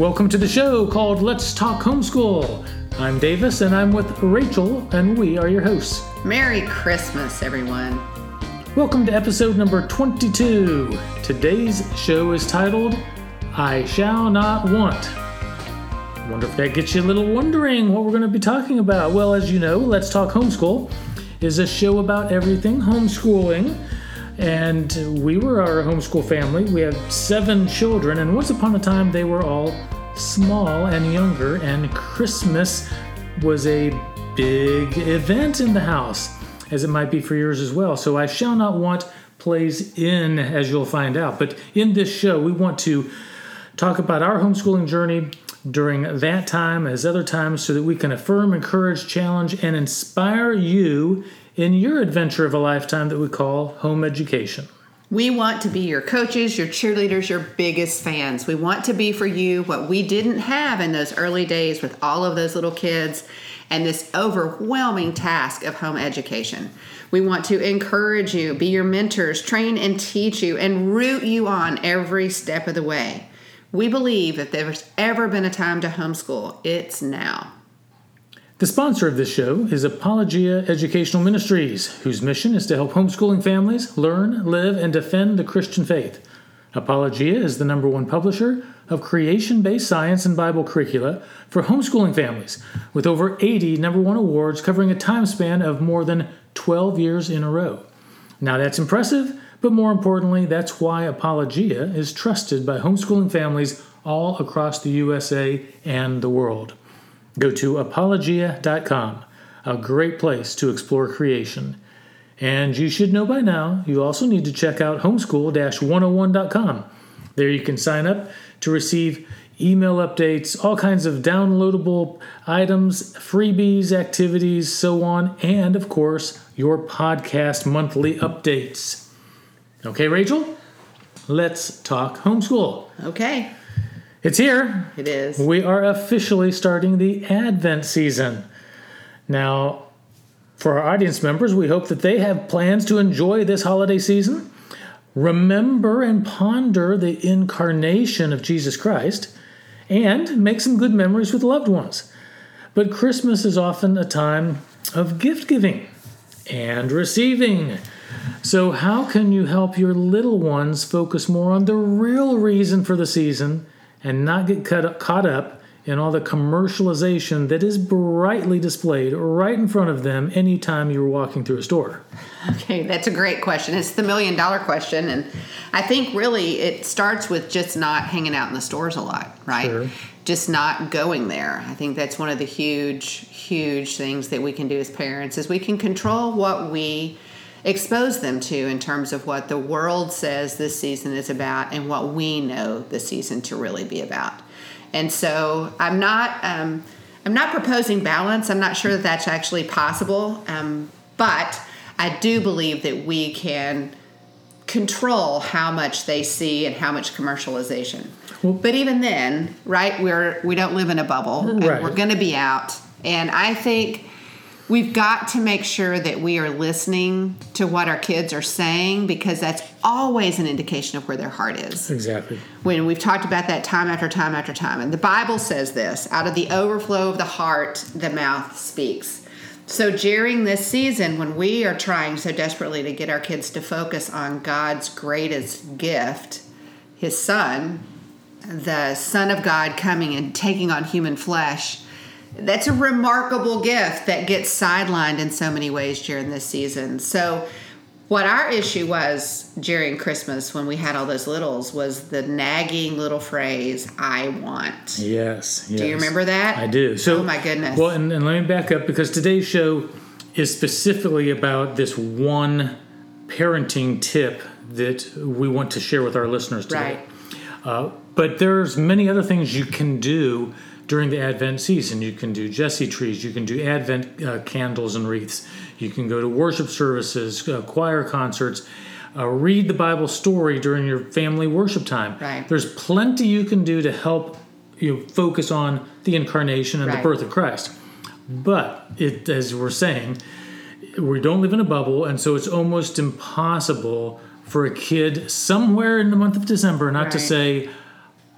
Welcome to the show called Let's Talk Homeschool. I'm Davis and I'm with Rachel, and we are your hosts. Merry Christmas, everyone. Welcome to episode number 22. Today's show is titled I Shall Not Want. Wonder if that gets you a little wondering what we're going to be talking about. Well, as you know, Let's Talk Homeschool is a show about everything homeschooling. And we were our homeschool family. We have seven children, and once upon a time they were all small and younger, and Christmas was a big event in the house, as it might be for yours as well. So I shall not want plays in, as you'll find out. But in this show, we want to talk about our homeschooling journey during that time as other times so that we can affirm, encourage, challenge, and inspire you in your adventure of a lifetime that we call home education. We want to be your coaches, your cheerleaders, your biggest fans. We want to be for you what we didn't have in those early days with all of those little kids and this overwhelming task of home education. We want to encourage you, be your mentors, train and teach you, and root you on every step of the way. We believe if there's ever been a time to homeschool, it's now. The sponsor of this show is Apologia Educational Ministries, whose mission is to help homeschooling families learn, live, and defend the Christian faith. Apologia is the number one publisher of creation based science and Bible curricula for homeschooling families, with over 80 number one awards covering a time span of more than 12 years in a row. Now that's impressive, but more importantly, that's why Apologia is trusted by homeschooling families all across the USA and the world. Go to apologia.com, a great place to explore creation. And you should know by now, you also need to check out homeschool 101.com. There you can sign up to receive email updates, all kinds of downloadable items, freebies, activities, so on, and of course, your podcast monthly updates. Okay, Rachel? Let's talk homeschool. Okay. It's here. It is. We are officially starting the Advent season. Now, for our audience members, we hope that they have plans to enjoy this holiday season. Remember and ponder the incarnation of Jesus Christ and make some good memories with loved ones. But Christmas is often a time of gift giving and receiving. So, how can you help your little ones focus more on the real reason for the season and not get cut, caught up in all the commercialization that is brightly displayed right in front of them anytime you're walking through a store? Okay, that's a great question. It's the million dollar question. And I think really it starts with just not hanging out in the stores a lot, right? Sure. Just not going there. I think that's one of the huge, huge things that we can do as parents is we can control what we expose them to in terms of what the world says this season is about and what we know the season to really be about. And so I'm not um, I'm not proposing balance. I'm not sure that that's actually possible, um, but I do believe that we can control how much they see and how much commercialization. Well- but even then, right? We're we don't live in a bubble. and Right. We're going to be out, and I think we've got to make sure that we are listening to what our kids are saying because that's always an indication of where their heart is Exactly. when we've talked about that time after time after time. And the Bible says this out of the overflow of the heart, the mouth speaks. So during this season, when we are trying so desperately to get our kids to focus on God's greatest gift, His Son, the Son of God coming and taking on human flesh, that's a remarkable gift that gets sidelined in so many ways during this season. So, what our issue was during Christmas when we had all those littles was the nagging little phrase, I want. Yes. Do you remember that? I do. So, oh my goodness. Well, and, and let me back up because today's show is specifically about this one parenting tip that we want to share with our listeners today. Right. Uh, but there's many other things you can do during the Advent season. You can do Jesse trees. You can do Advent uh, candles and wreaths. You can go to worship services, uh, choir concerts. Uh, read the Bible story during your family worship time. Right. There's plenty you can do to help you focus on the incarnation and the birth of Christ. But it, as we're saying, we don't live in a bubble, and so it's almost impossible for a kid somewhere in the month of December not to say,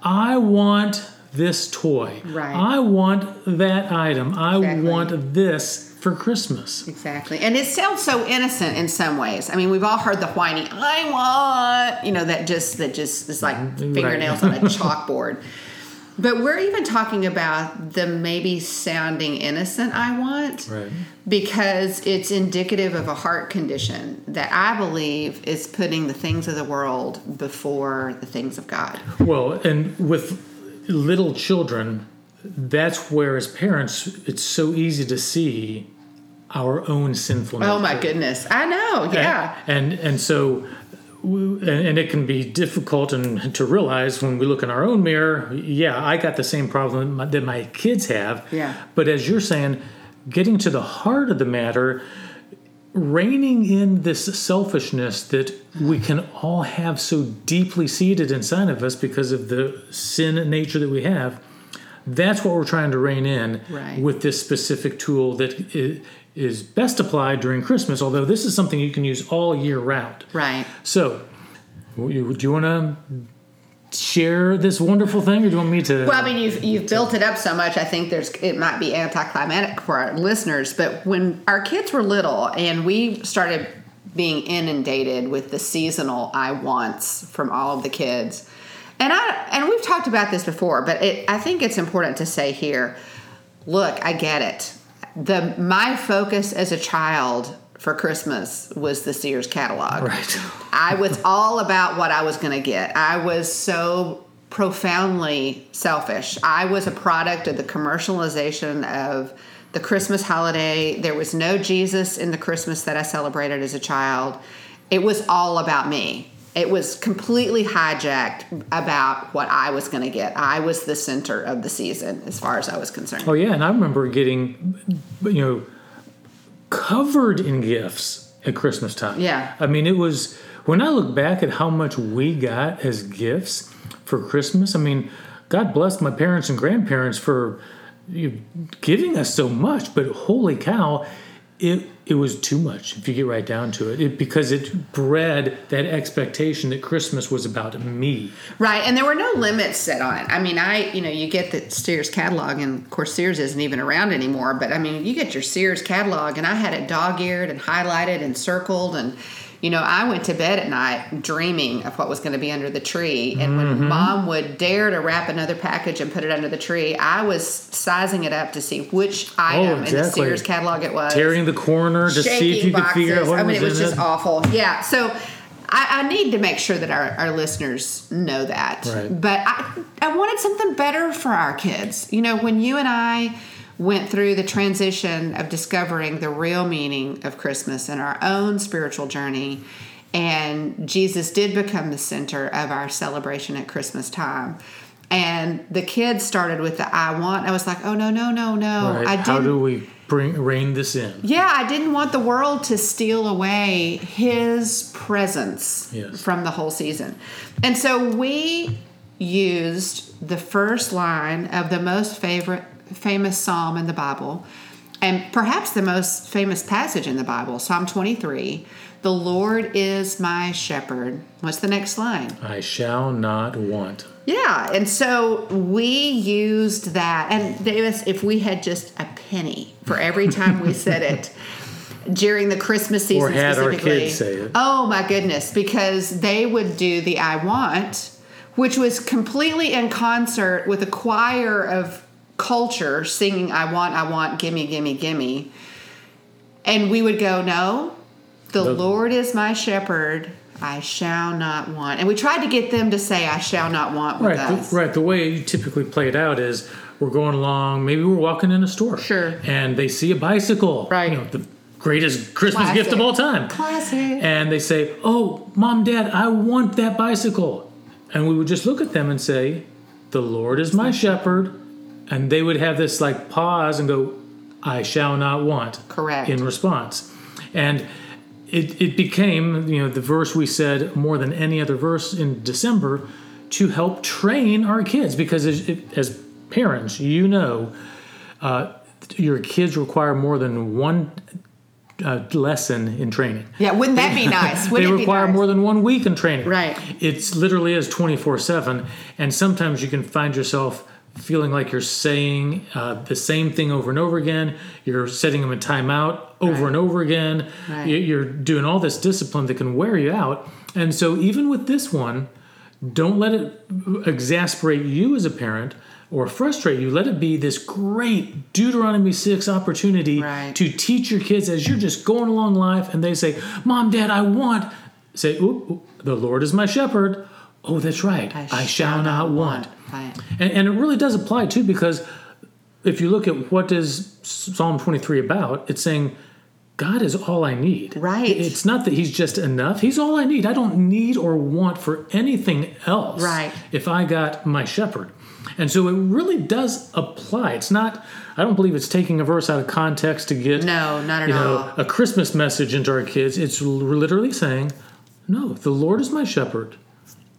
"I want this toy. Right. I want that item. I Exactly. want this for Christmas. Exactly. And it sounds so innocent in some ways. I mean, we've all heard the whiny, I want, you know, that just that just is like Mm-hmm. fingernails on a chalkboard. But we're even talking about the maybe sounding innocent I want Right. because it's indicative of a heart condition that I believe is putting the things of the world before the things of God. Well, and with little children, that's where as parents it's so easy to see our own sinfulness. Oh my goodness. I know. Yeah. and and so and, and it can be difficult and to realize when we look in our own mirror yeah i got the same problem that my kids have Yeah. but as you're saying getting to the heart of the matter reining in this selfishness that we can all have so deeply seated inside of us because of the sin nature that we have that's what we're trying to rein in Right. with this specific tool that is best applied during Christmas, although this is something you can use all year round. Right. So, do you want to share this wonderful thing, or do you want me to? Well, I mean, you've you've built it up so much. I think there's it might be anticlimactic for our listeners, but when our kids were little and we started being inundated with the seasonal I wants from all of the kids, and I and we've talked about this before, but it, I think it's important to say here. Look, I get it. The my focus as a child for Christmas was the Sears catalog. right. I was all about what I was going to get. I was so profoundly selfish. I was a product of the commercialization of the Christmas holiday. There was no Jesus in the Christmas that I celebrated as a child. It was all about me. It was completely hijacked about what I was going to get. I was the center of the season as far as I was concerned. Oh yeah, and I remember getting, you know, covered in gifts at Christmas time. Yeah. I mean, it was when I look back at how much we got as gifts for Christmas. I mean, God bless my parents and grandparents for giving us so much, but holy cow, it it was too much if you get right down to it. it because it bred that expectation that Christmas was about me. Right, and there were no limits set on it. I mean, I, you know, you get the Sears catalog, and of course, Sears isn't even around anymore. But I mean, you get your Sears catalog, and I had it dog-eared and highlighted and circled, and you know, I went to bed at night dreaming of what was going to be under the tree. And when mm-hmm. Mom would dare to wrap another package and put it under the tree, I was sizing it up to see which oh, item in the. Sears catalog it was Tearing the corner to see if you could figure out what I mean, was it was just it. awful. Yeah. So I, I need to make sure that our, our listeners know that. Right. But I, I wanted something better for our kids. You know, when you and I went through the transition of discovering the real meaning of Christmas in our own spiritual journey, and Jesus did become the center of our celebration at Christmas time. And the kids started with the I want. I was like, oh, no, no, no, no. Right. I How didn't do we bring rein this in? yeah, I didn't want the world to steal away his presence Yes. from the whole season. And so we used the first line of the most favorite famous psalm in the Bible and perhaps the most famous passage in the Bible, Psalm 23. The Lord is my shepherd. What's the next line? I shall not want. Yeah, and so we used that, and Davis, if we had just a penny for every time we said it during the Christmas season, Or had our kids say it. oh my goodness, because they would do the "I want," which was completely in concert with a choir of culture singing "I want, I want, gimme, gimme, gimme," and we would go, "No, the Lord is my shepherd." I shall not want. And we tried to get them to say, I shall not want with Right, us. the, right. The way you typically play it out is we're going along. Maybe we're walking in a store, Sure. and they see a bicycle, Right. You know, the greatest Christmas Classic. gift of all time. Classic. And they say, "Oh, mom, dad, I want that bicycle," and we would just look at them and say, "The Lord is my shepherd," and they would have this like pause and go, "I shall not want." Correct. In response, and. It, it became, you know, the verse we said more than any other verse in December to help train our kids because as, as parents, you know, uh, your kids require more than one uh, lesson in training. Yeah, wouldn't that be nice? They Wouldn't it be require nice? more than one week in training. Right. It's literally is 24 7. And sometimes you can find yourself feeling like you're saying uh, the same thing over and over again. You're setting them in timeout over Right. and over again. Right. You- You're doing all this discipline that can wear you out. And so, even with this one, don't let it exasperate you as a parent or frustrate you. Let it be this great Deuteronomy 6 opportunity Right. to teach your kids as you're just going along life and they say, Mom, Dad, I want. Say, the Lord is my shepherd. Oh, that's right. I, shall, not want. And, and it really does apply too, because if you look at what is Psalm 23 about, it's saying, God is all I need. Right. It's not that He's just enough. He's all I need. I don't need or want for anything else. Right. If I got my shepherd. And so it really does apply. It's not, I don't believe it's taking a verse out of context to get No, not at you know, all. a Christmas message into our kids. It's literally saying, no, the Lord is my shepherd.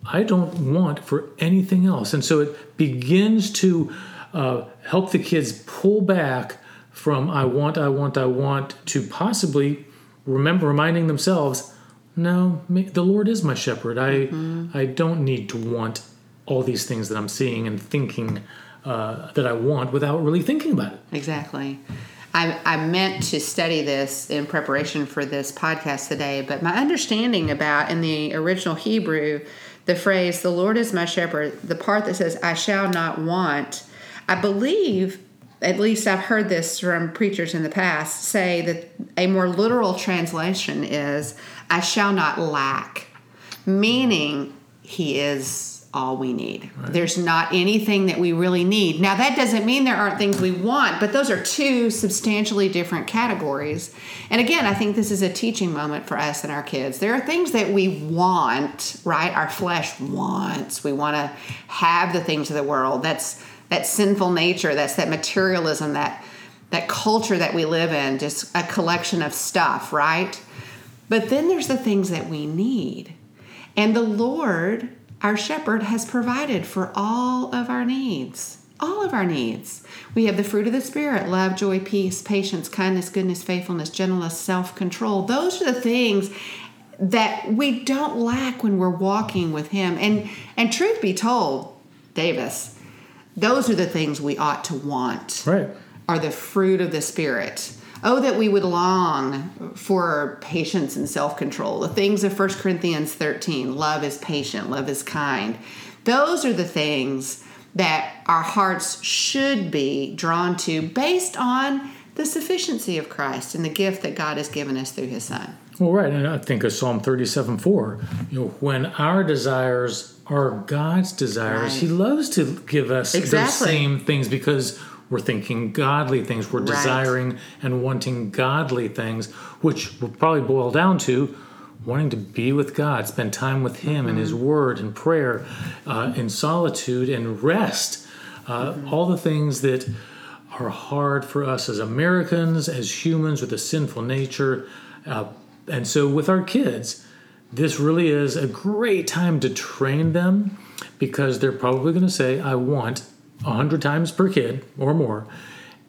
I don't want for anything else. And so it begins to uh, help the kids pull back from I want, I want, I want to possibly remember reminding themselves, no, the Lord is my shepherd. I I don't need to want all these things that I'm seeing and thinking uh, that I want without really thinking about it. Exactly. I, I meant to study this in preparation for this podcast today, but my understanding about in the original Hebrew, the phrase, the Lord is my shepherd, the part that says, I shall not want, I believe, at least I've heard this from preachers in the past, say that a more literal translation is, I shall not lack, meaning he is all we need. There's not anything that we really need. Now, that doesn't mean there aren't things we want, but those are two substantially different categories. And again, I think this is a teaching moment for us and our kids. There are things that we want, right? Our flesh wants. We want to have the things of the world. That's that sinful nature, that's that materialism, that that culture that we live in, just a collection of stuff, right? But then there's the things that we need. And the Lord, our shepherd, has provided for all of our needs. All of our needs. We have the fruit of the Spirit love, joy, peace, patience, kindness, goodness, faithfulness, gentleness, self control. Those are the things that we don't lack when we're walking with Him. And, and truth be told, Davis, those are the things we ought to want Right. are the fruit of the Spirit. Oh, that we would long for patience and self control. The things of 1 Corinthians 13 love is patient, love is kind. Those are the things that our hearts should be drawn to based on the sufficiency of Christ and the gift that God has given us through His Son. Well, right, and I think of Psalm 37 4. You know, when our desires are God's desires, Right. He loves to give us those Exactly. same things because we're thinking godly things. We're Right. desiring and wanting godly things, which will probably boil down to wanting to be with God, spend time with Him and His Mm-hmm. Word and prayer, uh, in solitude and rest. Uh, Mm-hmm. All the things that are hard for us as Americans, as humans with a sinful nature. Uh, and so, with our kids, this really is a great time to train them because they're probably going to say, I want 100 times per kid or more.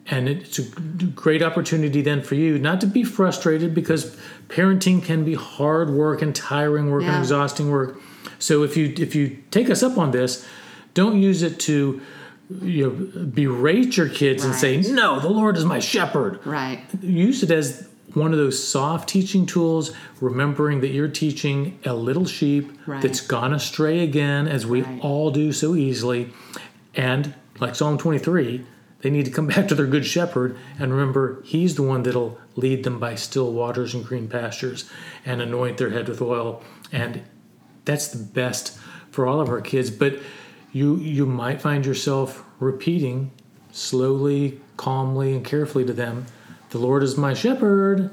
And it's a great opportunity then for you not to be frustrated because parenting can be hard work and tiring work and exhausting work. So if you if you take us up on this, don't use it to you know, berate your kids and say, "No, the Lord is my shepherd." Right. Use it as one of those soft teaching tools, remembering that you're teaching a little sheep Right. that's gone astray again, as we Right. all do so easily. And like Psalm 23, they need to come back to their good shepherd and remember he's the one that'll lead them by still waters and green pastures and anoint their head with oil. And that's the best for all of our kids. But you you might find yourself repeating slowly, calmly, and carefully to them, "The Lord is my shepherd,"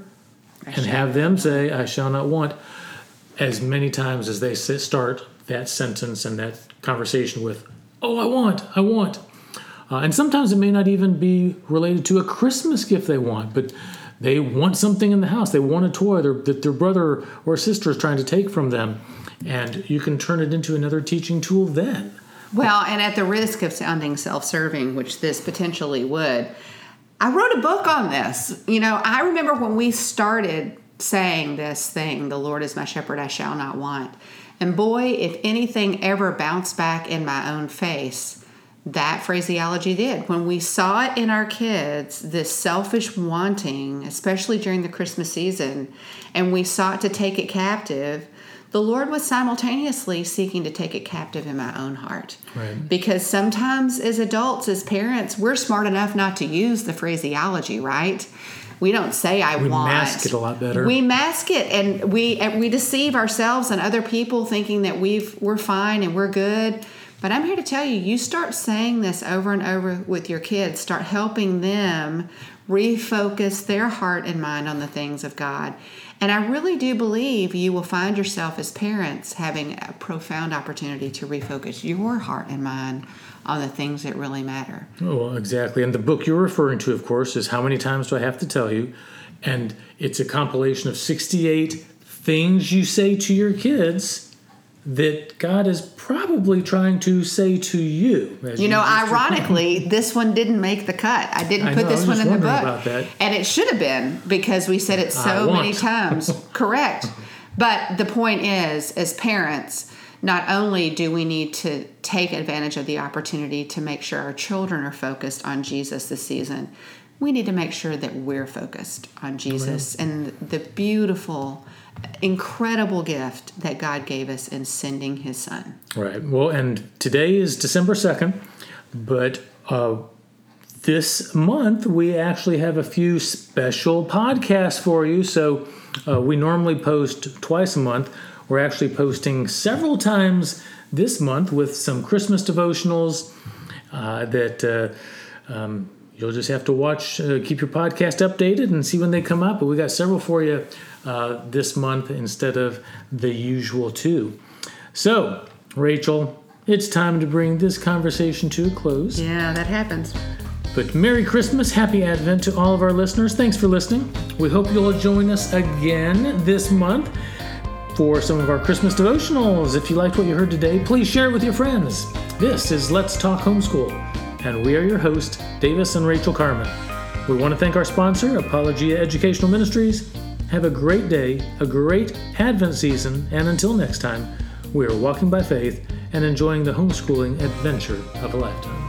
and have them say, "I shall not want," as many times as they sit, start that sentence and that conversation with, "Oh, I want, I want." Uh, and sometimes it may not even be related to a Christmas gift they want, but they want something in the house. They want a toy that their brother or sister is trying to take from them. And you can turn it into another teaching tool then. Well, and at the risk of sounding self serving, which this potentially would, I wrote a book on this. You know, I remember when we started saying this thing, the Lord is my shepherd, I shall not want. And boy, if anything ever bounced back in my own face, that phraseology did. When we saw it in our kids, this selfish wanting, especially during the Christmas season, and we sought to take it captive, the Lord was simultaneously seeking to take it captive in my own heart. Right. Because sometimes as adults, as parents, we're smart enough not to use the phraseology, right? We don't say I We want. We mask it a lot better. We mask it and we and we deceive ourselves and other people thinking that we've we're fine and we're good. But I'm here to tell you, you start saying this over and over with your kids, start helping them refocus their heart and mind on the things of God. And I really do believe you will find yourself as parents having a profound opportunity to refocus your heart and mind on the things that really matter. Oh, exactly. And the book you're referring to, of course, is How Many Times Do I Have to Tell You? And it's a compilation of 68 things you say to your kids that God is probably trying to say to you. as You know, just- ironically, this one didn't make the cut. I didn't I put know, this one in the book. And it should have been because we said it so many times. Correct. But the point is, as parents, not only do we need to take advantage of the opportunity to make sure our children are focused on Jesus this season, we need to make sure that we're focused on Jesus and the beautiful, incredible gift that God gave us in sending his son. Right. Well, and today is December 2nd, but uh, this month we actually have a few special podcasts for you. So uh, we normally post twice a month. We're actually posting several times this month with some Christmas devotionals uh, that. Uh, um, You'll just have to watch, uh, keep your podcast updated and see when they come up. But we got several for you uh, this month instead of the usual two. So, Rachel, it's time to bring this conversation to a close. Yeah, that happens. But Merry Christmas, Happy Advent to all of our listeners. Thanks for listening. We hope you'll join us again this month for some of our Christmas devotionals. If you liked what you heard today, please share it with your friends. This is Let's Talk Homeschool, and we are your hosts, Davis and Rachel Carman. We want to thank our sponsor, Apologia Educational Ministries. Have a great day, a great Advent season, and until next time, we are walking by faith and enjoying the homeschooling adventure of a lifetime.